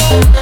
you.